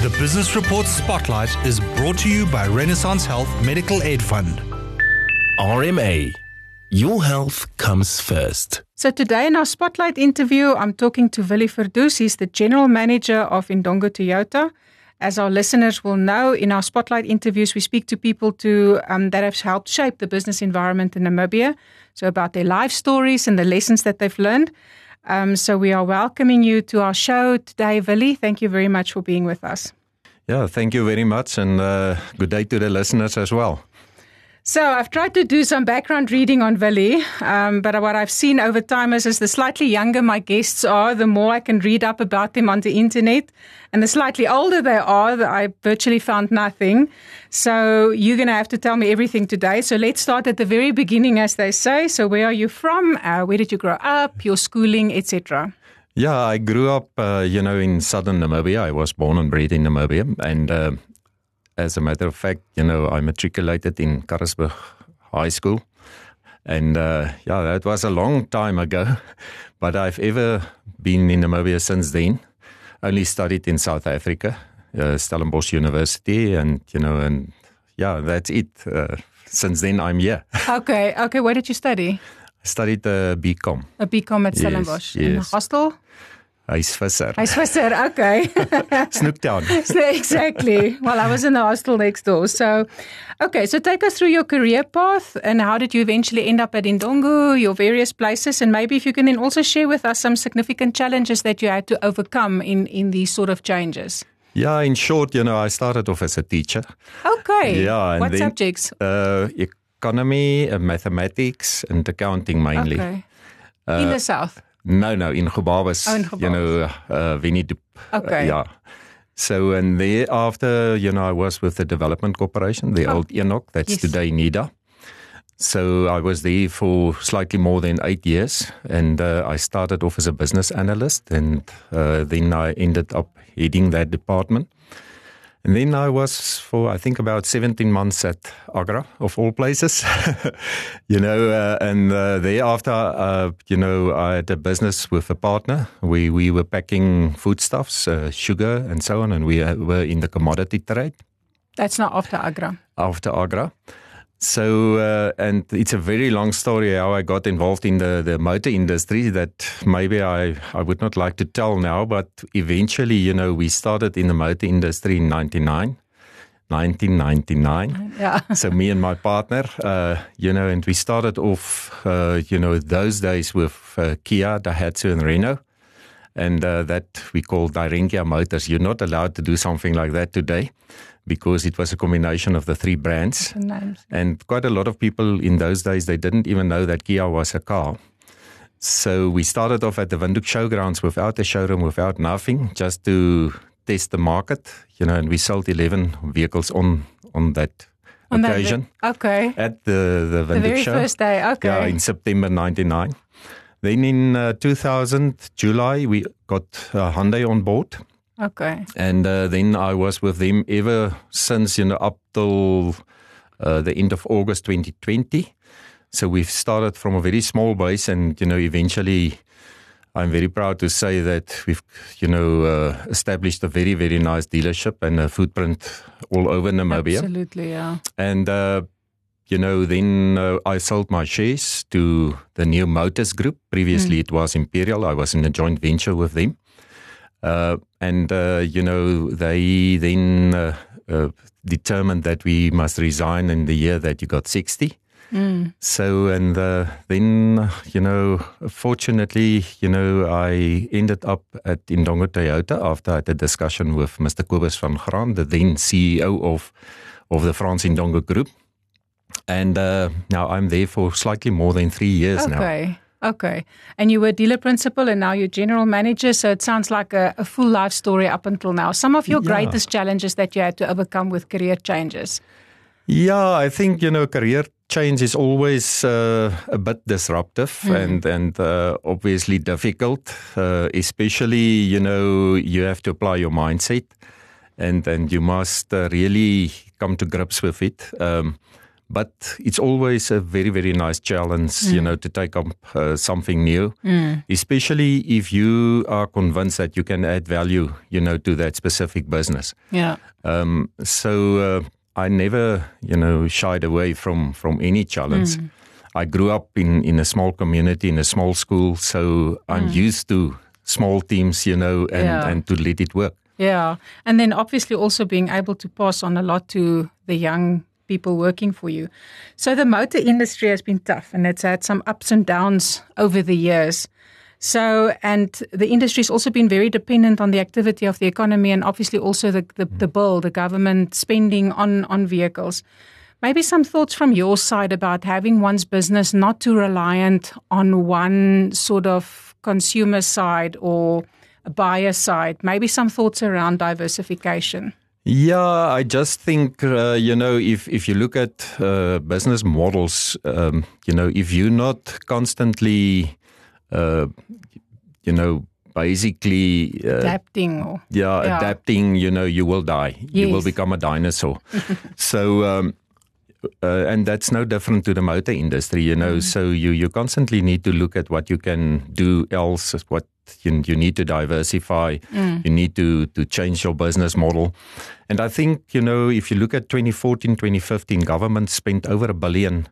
The Business Report Spotlight is brought to you by Renaissance Health Medical Aid Fund. RMA. Your health comes first. So today in our spotlight interview, I'm talking to Willie Verdoes. He's the general manager of Indongo Toyota. As our listeners will know, in our spotlight interviews, we speak to people to um, that have helped shape the business environment in Namibia. So about their life stories and the lessons that they've learned. Um, so we are welcoming you to our show today, Willie. Thank you very much for being with us. Yeah, thank you very much, and uh, good day to the listeners as well. So I've tried to do some background reading on Willie, um, but what I've seen over time is, is the slightly younger my guests are, the more I can read up about them on the internet, and the slightly older they are, I virtually found nothing. So you're going to have to tell me everything today. So let's start at the very beginning, as they say. So where are you from? Uh, where did you grow up? Your schooling, etc. Yeah, I grew up, uh, you know, in southern Namibia. I was born and bred in Namibia, and uh, as a matter of fact, you know, I matriculated in Karasburg High School. And uh, yeah, that was a long time ago. But I've ever been in Namibia since then. Only studied in South Africa, uh, Stellenbosch University, and you know, and yeah, that's it. Uh, since then, I'm here. Okay, okay. Where did you study? I studied uh, BCom. A BCom at Stellenbosch. Yes, yes. In a hostel? Hy's visser. Hy's visser. Okay. Snoektown. exactly. Well, I was in the hostel next door. So, okay. So take us through your career path and how did you eventually end up at Indongo, your various places, and maybe if you can then also share with us some significant challenges that you had to overcome in in these sort of changes. Yeah, in short, you know, I started off as a teacher. Okay. Yeah. what then, subjects? Uh, economy, uh, mathematics, and accounting mainly. Okay. Uh, in the south. No, no, in Gebabes, oh, in you know, uh, Winidoop. Okay. Uh, yeah. So, and thereafter, you know, I was with the Development Corporation, the oh. old Enoch, that's yes. today NIDA. So I was there for slightly more than eight years, and uh, I started off as a business analyst, and uh, then I ended up heading that department. And then I was for, I think, about 17 months at Agra, of all places. you know, uh, and uh, thereafter, uh, you know, I had a business with a partner. We, we were packing foodstuffs, uh, sugar, and so on, and we uh, were in the commodity trade. That's not after Agra. After Agra. So, uh, and it's a very long story how I got involved in the, the motor industry that maybe I, I would not like to tell now, but eventually, you know, we started in the motor industry in 99. 1999. Yeah. so me and my partner, uh, you know, and we started off, uh, you know, those days with uh, Kia, Daihatsu, and Renault, and uh, that we call Direnkia Motors. You're not allowed to do something like that today because it was a combination of the three brands. And quite a lot of people in those days, they didn't even know that Kia was a car. So we started off at the Windhoek showgrounds without a showroom, without nothing, just to test the market, you know, and we sold 11 vehicles on, on that on occasion. That, okay. At the, the Windhoek The very show. first day, okay. Yeah, in September 99. Then in uh, 2000, July, we got uh, Hyundai on board. Okay. And uh, then I was with them ever since, you know, up till uh, the end of August 2020. So we've started from a very small base, and you know, eventually, I'm very proud to say that we've, you know, uh, established a very, very nice dealership and a footprint all over Namibia. Absolutely, yeah. And uh, you know, then uh, I sold my shares to the New Motors Group. Previously, mm. it was Imperial. I was in a joint venture with them. Uh, and uh, you know they then uh, uh, determined that we must resign in the year that you got 60 mm. so and uh, then you know fortunately you know i ended up at indongo toyota after i had a discussion with mr kobus van graan the then ceo of of the Frans indongo group and uh, now i'm there for slightly more than three years okay. now Okay. Okay. And you were dealer principal and now you're general manager. So it sounds like a, a full life story up until now. Some of your Yeah. greatest challenges that you had to overcome with career changes. Yeah, I think you know career change is always uh, a bit disruptive Mm. and and uh, obviously difficult. Uh, especially you know you have to apply your mindset, and and you must uh, really come to grips with it. Um, but it's always a very very nice challenge mm. you know to take up uh, something new mm. especially if you are convinced that you can add value you know to that specific business yeah um so uh, i never you know shied away from from any challenge mm. i grew up in in a small community in a small school so i'm mm. used to small teams you know and yeah. and to let it work yeah and then obviously also being able to pass on a lot to the young people working for you. So the motor industry has been tough and it's had some ups and downs over the years. So, and the industry has also been very dependent on the activity of the economy and obviously also the, the, hmm. the bill, the government spending on, on vehicles. Maybe some thoughts from your side about having one's business not too reliant on one sort of consumer side or buyer side. Maybe some thoughts around diversification. Yeah, I just think uh, you know if if you look at uh, business models, um, you know if you're not constantly, uh, you know, basically uh, adapting, or, yeah, yeah, adapting, you know, you will die. Yes. You will become a dinosaur. so. Um, uh, and that's no different to the motor industry, you know. Mm. So you you constantly need to look at what you can do else, what you, you need to diversify, mm. you need to to change your business model. And I think you know if you look at 2014, 2015, government spent over a billion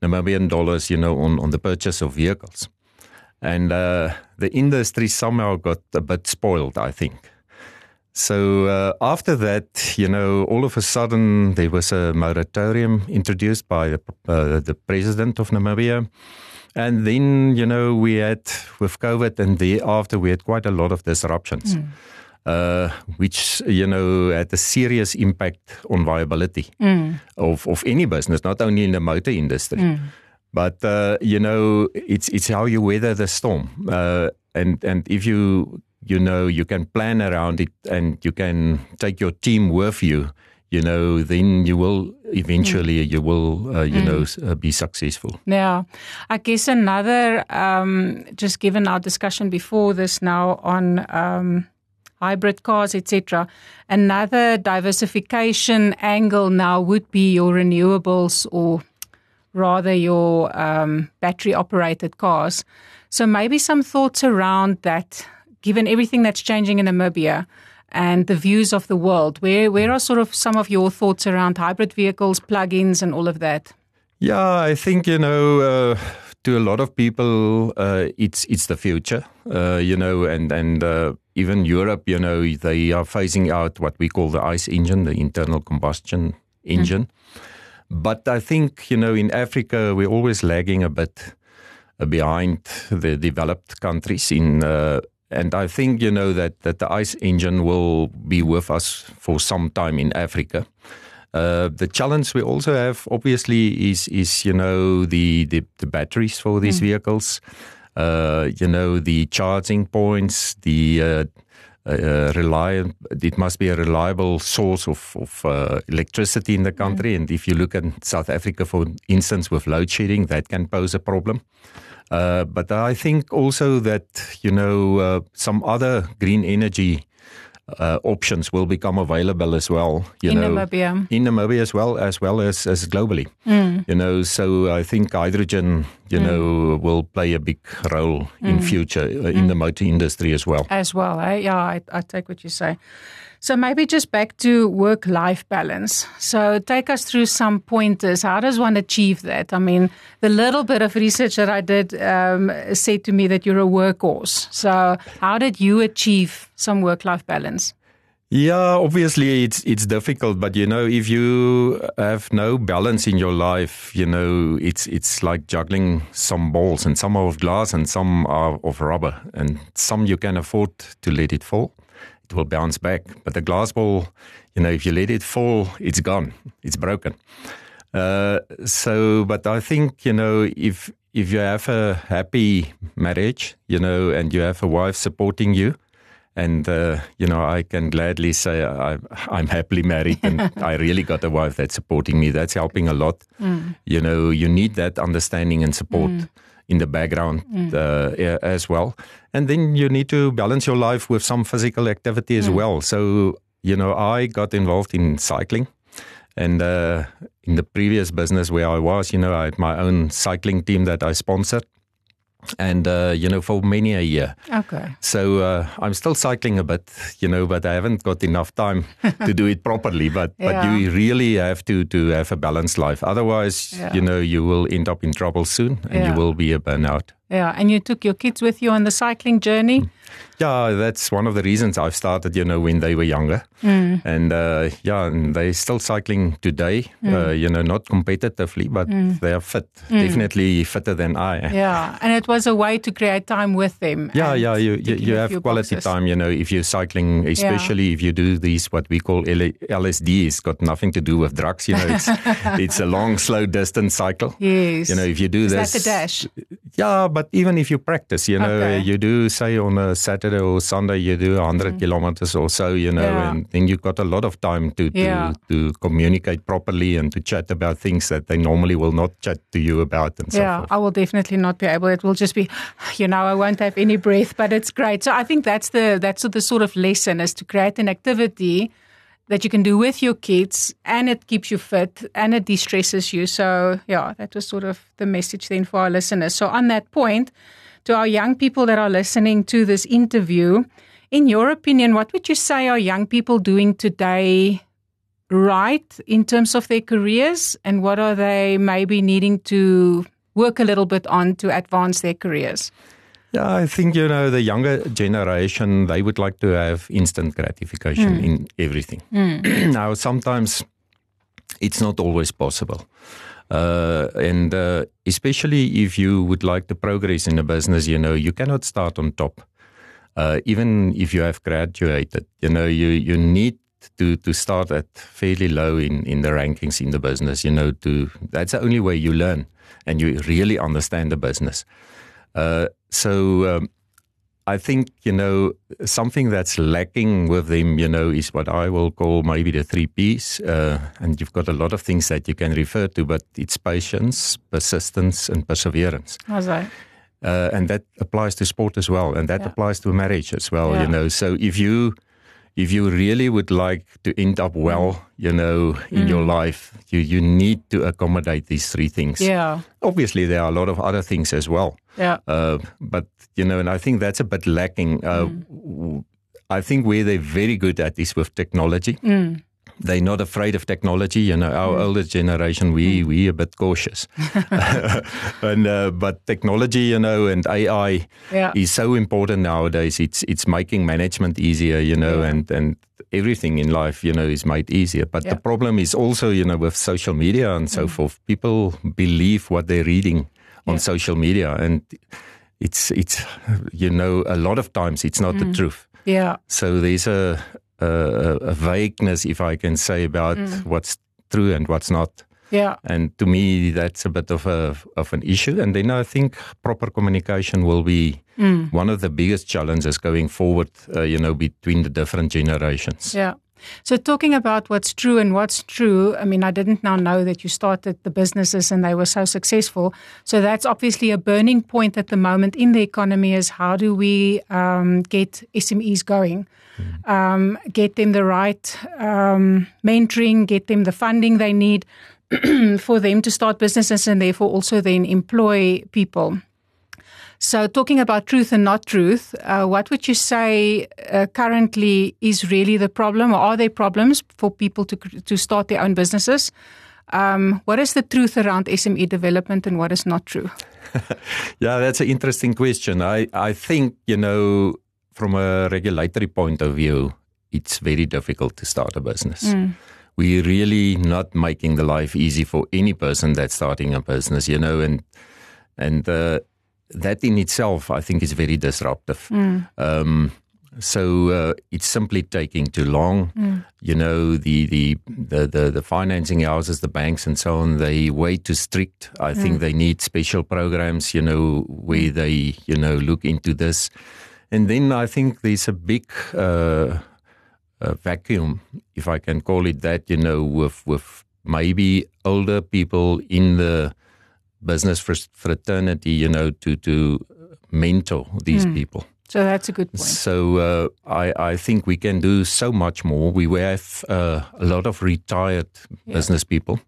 Namibian dollars, you know, on on the purchase of vehicles, and uh, the industry somehow got a bit spoiled, I think. So uh, after that, you know, all of a sudden there was a moratorium introduced by the, uh, the president of Namibia. And then, you know, we had with COVID and thereafter we had quite a lot of disruptions. Mm. Uh, which you know had a serious impact on viability mm. of of any business, not only in the motor industry, mm. but uh, you know it's it's how you weather the storm. Uh, and and if you you know you can plan around it and you can take your team with you you know then you will eventually mm. you will uh, you mm. know uh, be successful yeah i guess another um, just given our discussion before this now on um, hybrid cars etc another diversification angle now would be your renewables or rather your um, battery operated cars so maybe some thoughts around that given everything that's changing in Namibia and the views of the world, where where are sort of some of your thoughts around hybrid vehicles, plug-ins, and all of that? Yeah, I think you know. Uh, to a lot of people, uh, it's it's the future, uh, you know, and and uh, even Europe, you know, they are phasing out what we call the ICE engine, the internal combustion engine. Mm. But I think you know, in Africa, we're always lagging a bit behind the developed countries in uh, and I think you know that that the ICE engine will be with us for some time in Africa. Uh, the challenge we also have, obviously, is is you know the the, the batteries for these mm. vehicles. Uh, you know the charging points, the uh, uh, reliable. It must be a reliable source of, of uh, electricity in the country. Mm. And if you look at South Africa, for instance, with load shedding, that can pose a problem. Uh, but I think also that you know uh, some other green energy uh, options will become available as well. You in know, Namibia. in Namibia as well as well as as globally. Mm. You know, so I think hydrogen, you mm. know, will play a big role mm. in future uh, in the mm. motor industry as well. As well, eh? yeah, I, I take what you say. So maybe just back to work life balance. So take us through some pointers. How does one achieve that? I mean, the little bit of research that I did um, said to me that you're a workhorse. So how did you achieve some work life balance? Yeah, obviously it's it's difficult, but you know, if you have no balance in your life, you know, it's it's like juggling some balls, and some are of glass, and some are of rubber, and some you can afford to let it fall it will bounce back. But the glass ball, you know, if you let it fall, it's gone, it's broken. Uh, so, but I think you know, if if you have a happy marriage, you know, and you have a wife supporting you, and uh, you know, I can gladly say I, I'm happily married, and I really got a wife that's supporting me. That's helping a lot. Mm. You know, you need that understanding and support. Mm in the background mm. uh, as well. And then you need to balance your life with some physical activity as mm. well. So, you know, I got involved in cycling. And uh, in the previous business where I was, you know, I had my own cycling team that I sponsored and uh, you know for many a year. Okay. So uh, I'm still cycling a bit, you know, but I haven't got enough time to do it properly. But Yeah. but you really have to to have a balanced life. Otherwise, Yeah. you know, you will end up in trouble soon, and Yeah. you will be a burnout. Yeah, and you took your kids with you on the cycling journey. Yeah, that's one of the reasons I've started, you know, when they were younger. Mm. And uh, yeah, and they're still cycling today, Mm. uh, you know, not competitively, but they are fit, definitely fitter than I. am. Yeah, and it was a way to create time with them. Yeah, yeah, you you, you have quality boxes. time. You know, if you're cycling, especially if you do these what we call L- LSD, it's got nothing to do with drugs. You know, it's it's a long, slow distance cycle. Yes. You know, if you do Is this, that the dash? Yeah, but even if you practice, you know, Okay. you do say on a Saturday or Sunday, you do 100 kilometers or so, you know, Mm. Yeah. and then you've got a lot of time to, to, Yeah. to communicate properly and to chat about things that they normally will not chat to you about and Yeah, forth. I will definitely not be able. It will just be, you know, I won't have any breath, but it's great. So I think that's the that's the sort of lesson is to create an activity that you can do with your kids, and it keeps you fit and it de-stresses you. So yeah, that was sort of the message then for our listeners. So on that point, to our young people that are listening to this interview, in your opinion, what would you say are young people doing today right in terms of their careers and what are they maybe needing to work a little bit on to advance their careers Yeah, I think, you know, the younger generation, they would like to have instant gratification in everything. now, sometimes it's not always possible. Uh, and uh, especially if you would like to progress in a business, you know, you cannot start on top. Uh, even if you have graduated, you know, you, you need to, to start at fairly low in, in the rankings in the business, you know, to, that's the only way you learn and you really understand the business. Uh, so um, I think you know something that's lacking with them, you know, is what I will call maybe the three P's. Uh, and you've got a lot of things that you can refer to, but it's patience, persistence, and perseverance. how's that Uh, and that applies to sport as well, and that Yeah. applies to marriage as well. Yeah. You know, so if you if you really would like to end up well, you know, in your Mm. life, you you need to accommodate these three things. yeah Obviously, there are a lot of other things as well. Yeah Uh, but you know, and I think that's a bit lacking. Uh, w- I think where they're very good at is with technology. They're not afraid of technology. You know, our older generation, we we a bit cautious. and uh, but technology, you know, and AI yeah is so important nowadays. It's it's making management easier, you know, Yeah. and and everything in life, you know, is made easier. But Yeah. the problem is also, you know, with social media and so forth. People believe what they're reading on Yeah. social media, and it's it's you know a lot of times it's not the mm. truth. yeah So there's a, a a vagueness, if I can say, about mm. what's true and what's not. yeah And to me, that's a bit of a of an issue. And then I think proper communication will be mm. one of the biggest challenges going forward. Uh, you know, between the different generations. Yeah. So talking about what's true and what's true, I mean, I didn't now know that you started the businesses and they were so successful. So that's obviously a burning point at the moment in the economy is how do we um, get SMEs going? Um, get them the right um, mentoring, get them the funding they need for them to start businesses and therefore also then employ people. So, talking about truth and not truth, uh, what would you say uh, currently is really the problem, or are there problems for people to to start their own businesses? Um, what is the truth around SME development, and what is not true? Yeah, that's an interesting question. I, I think, you know, from a regulatory point of view, it's very difficult to start a business. We're really not making the life easy for any person that's starting a business, you know, and and uh, that in itself, I think, is very disruptive. Um, so uh, it's simply taking too long. You know, the, the the the the financing houses, the banks, and so on, they way too strict. I think they need special programs. You know, where they you know look into this, and then I think there's a big. Uh, uh, vacuum, if I can call it that, you know, with with maybe older people in the business fr- fraternity, you know, to to mentor these people. So that's a good point. So uh, I, I think we can do so much more. We have uh, a lot of retired Yeah. business people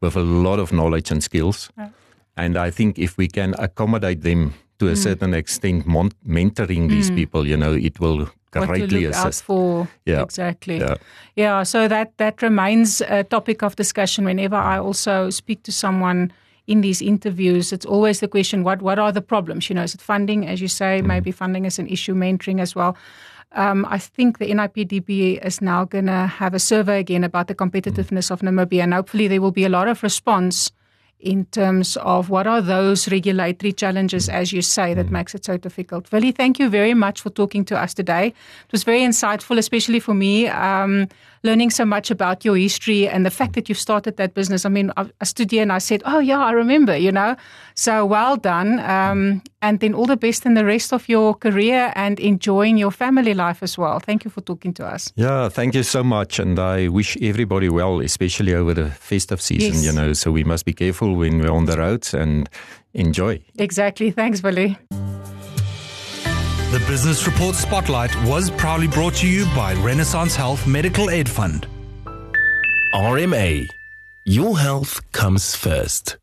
with a lot of knowledge and skills. Yeah. And I think if we can accommodate them to Mm. a certain extent, mentoring these people, you know, it will what greatly assist. for. Yeah. Exactly. Yeah. Yeah, so that that remains a topic of discussion whenever I also speak to someone in these interviews. It's always the question: what what are the problems? You know, is it funding, as you say? Maybe funding is an issue. Mentoring as well. Um, I think the NIPDB is now going to have a survey again about the competitiveness of Namibia, and hopefully there will be a lot of response in terms of what are those regulatory challenges, as you say, that makes it so difficult. Willie, thank you very much for talking to us today. It was very insightful, especially for me, um, learning so much about your history and the fact that you've started that business. I mean, I, I stood here and I said, oh, yeah, I remember, you know. So well done. Um, and then all the best in the rest of your career and enjoying your family life as well. Thank you for talking to us. Yeah, thank you so much. And I wish everybody well, especially over the festive season, Yes. you know. So we must be careful when we're on the roads and enjoy. Exactly. Thanks, Willie. The Business Report Spotlight was proudly brought to you by Renaissance Health Medical Aid Fund. RMA. Your health comes first.